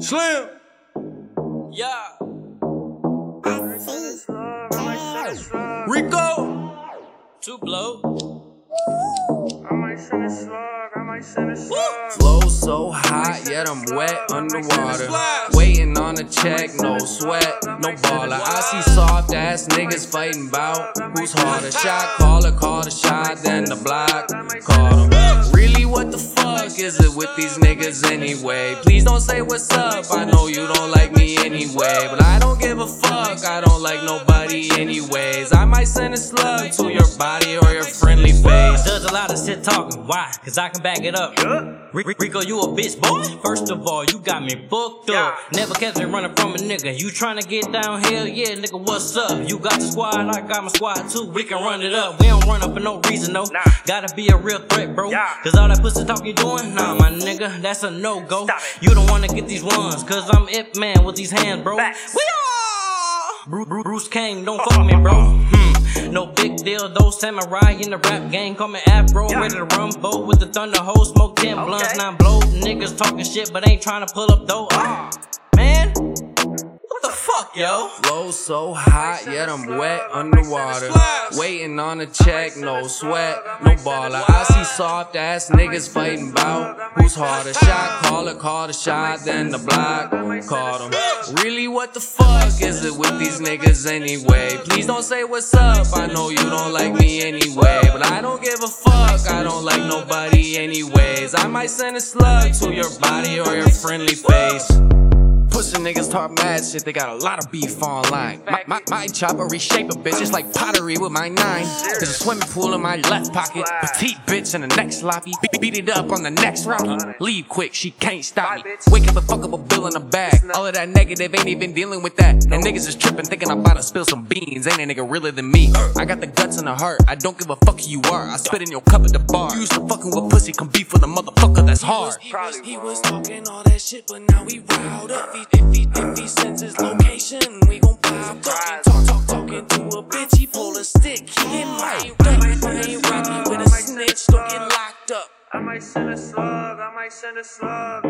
Shlim. Yeah. Rico. Two blow. I might send a slug, I might send a slug. Flow so hot, yet I'm wet underwater. Waiting on a check, no sweat, no baller. I see soft ass niggas fighting bout who's harder. Shot caller, call the shot, with these niggas anyway? Please don't say what's up, I know you don't like me anyway. But I don't give a fuck, I don't like nobody anyways. I might send a slug to your body or your friendly a lot of shit talking. Why? Cause I can back it up. Rico, you a bitch, boy. First of all, you got me booked up. Never catch me running from a nigga. You tryna get down? Hell yeah, nigga, what's up? You got the squad, I got my squad too. We can run it up. We don't run up for no reason, no. Gotta be a real threat, bro. Cause all that pussy talk you doing, nah, my nigga, that's a no go. You don't wanna get these ones, cause I'm it man with these hands, bro. We are Bruce, Bruce, Bruce Kane, don't fuck me, bro. Hmm. No big deal, though. Samurai in the rap game, call me Afro, ready to rumble with the thunder hole. Smoke 10 blunts, now blow. Niggas talking shit, but ain't trying to pull up though. Ah, man, what fuck, yo? Flow so hot, yet I'm wet underwater. Waiting on a check, no sweat, no baller. I see soft ass niggas fighting bout who's harder. Shot caller, call the shot, then the block called him. Really, what the fuck is it with these niggas anyway? Please don't say what's up, I know you don't like me anyway. But I don't give a fuck, I don't like nobody anyways. I might send a slug to your body or your friendly face. Pussy niggas talk mad shit, they got a lot of beef online. My, my, my chopper reshape a bitch, it's like pottery with my nine. There's a swimming pool in my left pocket. Petite bitch in the next sloppy. Be- beat it up on the next rocky. Leave quick, she can't stop me. Wake up and fuck up a bill in a bag. All of that negative ain't even dealing with that. And niggas is tripping, thinking I'm about to spill some beans. Ain't a nigga realer than me. I got the guts and the heart, I don't give a fuck who you are. I spit in your cup at the bar. You used to fucking with pussy, come beef with a motherfucker that's hard. He was, he was talking all that shit, but now we riled up. He, if he, if he sends his location, we gon' pop talking, talk, talk, talking to a bitch. He pull a stick, he get mic'd up. I ain't rocking with a snitch, don't get locked up. I might send a slug, I might send a slug.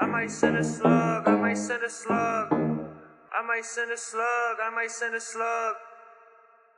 I might send a slug, I might send a slug. I might send a slug, I might send a slug.